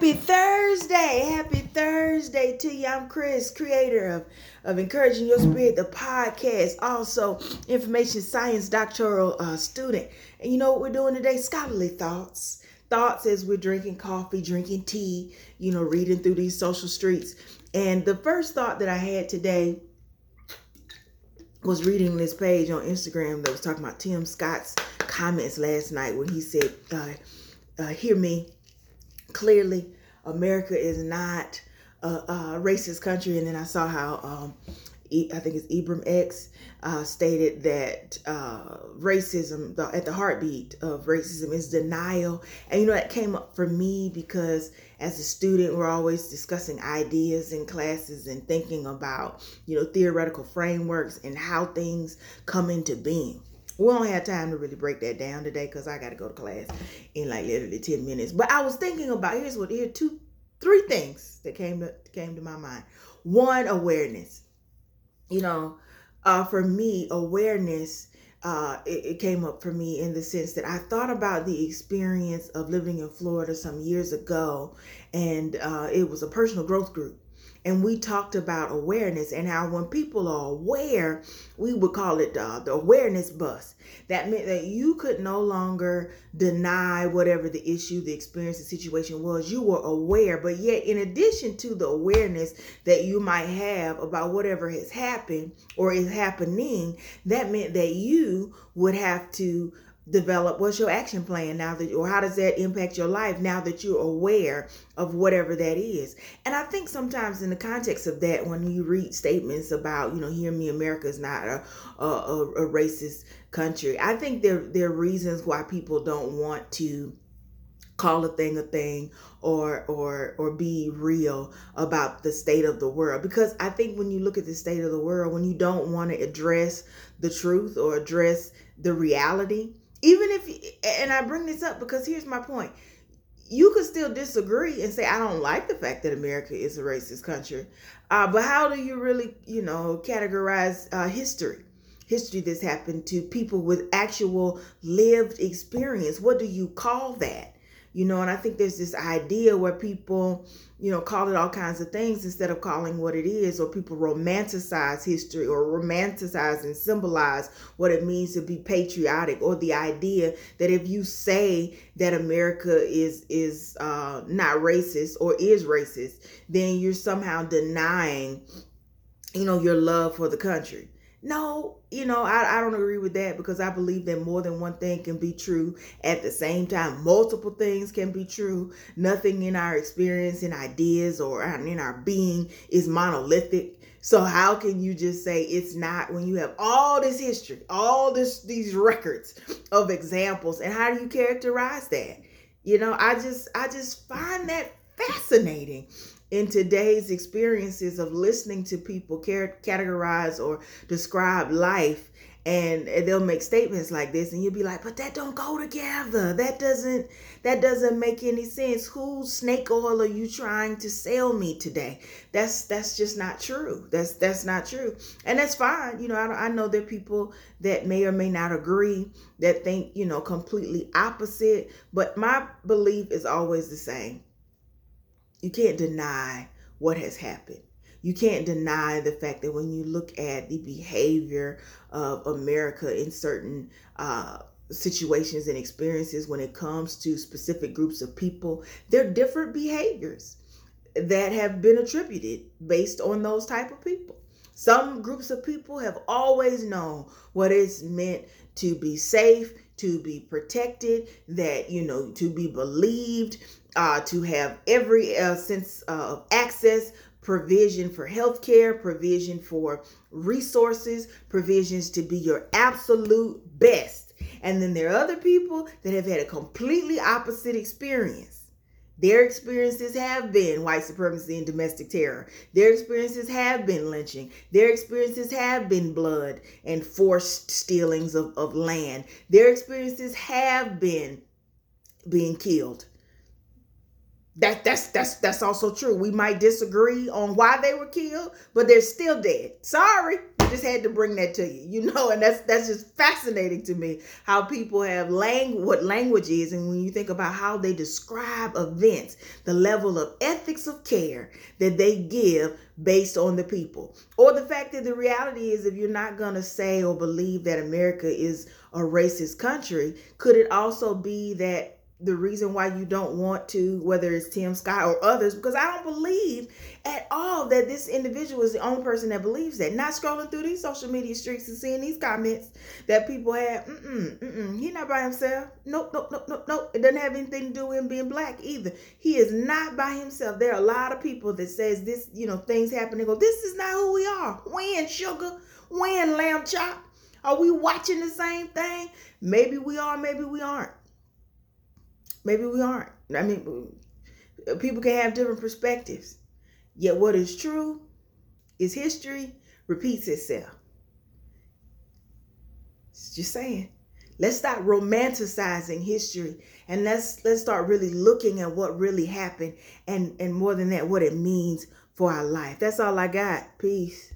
Happy Thursday. Happy Thursday to you. I'm Chris, creator of, of Encouraging Your Spirit, the podcast, also information science doctoral uh, student. And you know what we're doing today? Scholarly thoughts. Thoughts as we're drinking coffee, drinking tea, you know, reading through these social streets. And the first thought that I had today was reading this page on Instagram that was talking about Tim Scott's comments last night when he said, uh, uh, Hear me clearly America is not a, a, racist country. And then I saw how um, I think it's Ibram X uh, stated that uh, racism, the, at the heartbeat of racism, is denial. And you know that came up for me because as a student, we're always discussing ideas in classes and thinking about you know theoretical frameworks and how things come into being we don't have time to really break that down today because I got to go to class in like literally 10 minutes. But I was thinking about here's what here two three things that came to came to my mind. One, awareness. You know, uh, for me, awareness uh, it, it, came up for me in the sense that I thought about the experience of living in Florida some years ago, and uh, it was a personal growth group and we talked about awareness and how when people are aware, we would call it uh, the awareness bus. That meant that you could no longer deny whatever the issue, the experience, the situation was. You were aware, but yet, in addition to the awareness that you might have about whatever has happened or is happening, that meant that you would have to develop what's your action plan now that or how does that impact your life now that you're aware of whatever that is? And i think sometimes in the context of that when you read statements about you know hear me america is not a, a, a racist country i think there there are reasons why people don't want to call a thing a thing or or or be real about the state of the world. Because i think when you look at the state of the world when you don't want to address the truth or address the reality even if and i bring this up because here's my point. You could still disagree and say i don't like the fact that america is a racist country. Uh, but how do you really you know categorize uh, history? History that's happened to people with actual lived experience. What do you call that you know and i think there's this idea where people you know call it all kinds of things instead of calling what it is or people romanticize history or romanticize and symbolize what it means to be patriotic or the idea that if you say that america is is uh, not racist or is racist then you're somehow denying you know your love for the country no, you know, I, I don't agree with that because I believe that more than one thing can be true at the same time. Multiple things can be true. Nothing in our experience, in ideas, or in our being is monolithic. So how can you just say it's not when you have all this history, all this these records of examples, and how do you characterize that? You know, I just I just find that fascinating in today's experiences of listening to people categorize or describe life. And they'll make statements like this and you'll be like but that don't go together. That doesn't that doesn't make any sense. Whose snake oil are you trying to sell me today? That's that's just not true. That's that's not true. And that's fine. You know i, I know there are people that may or may not agree that think you know completely opposite but my belief is always the same you can't deny what has happened. You can't deny the fact that when you look at the behavior of America in certain uh, situations and experiences when it comes to specific groups of people, there are different behaviors that have been attributed based on those type of people. Some groups of people have always known what it's meant to be safe, to be protected, that, you know, to be believed, uh, to have every uh, sense of access, provision for health care, provision for resources, provisions to be your absolute best. And then there are other people that have had a completely opposite experience. Their experiences have been white supremacy and domestic terror. Their experiences have been lynching. Their experiences have been blood and forced stealings of, of land. Their experiences have been being killed that that's that's that's also true. We might disagree on why they were killed, but they're still dead. Sorry, I just had to bring that to you. You know, and that's that's just fascinating to me how people have lang what language is, and when you think about how they describe events, the level of ethics of care that they give based on the people, or the fact that the reality is, if you're not gonna say or believe that America is a racist country, could it also be that the reason why you don't want to, whether it's Tim Scott or others, because I don't believe at all that this individual is the only person that believes that. Not scrolling through these social media streets and seeing these comments that people have. Mm-mm, mm-mm. He's not by himself. Nope, nope, nope, nope, nope. It doesn't have anything to do with him being black either. He is not by himself. There are a lot of people that says this, you know, things happen and go, this is not who we are. When sugar, when lamb chop. Are we watching the same thing? Maybe we are, maybe we aren't. Maybe we aren't. I mean, uh, people can have different perspectives. Yet what is true is history repeats itself. Just saying. Let's stop romanticizing history and let's let's start really looking at what really happened and and more than that what it means for our life. That's all I got. Peace.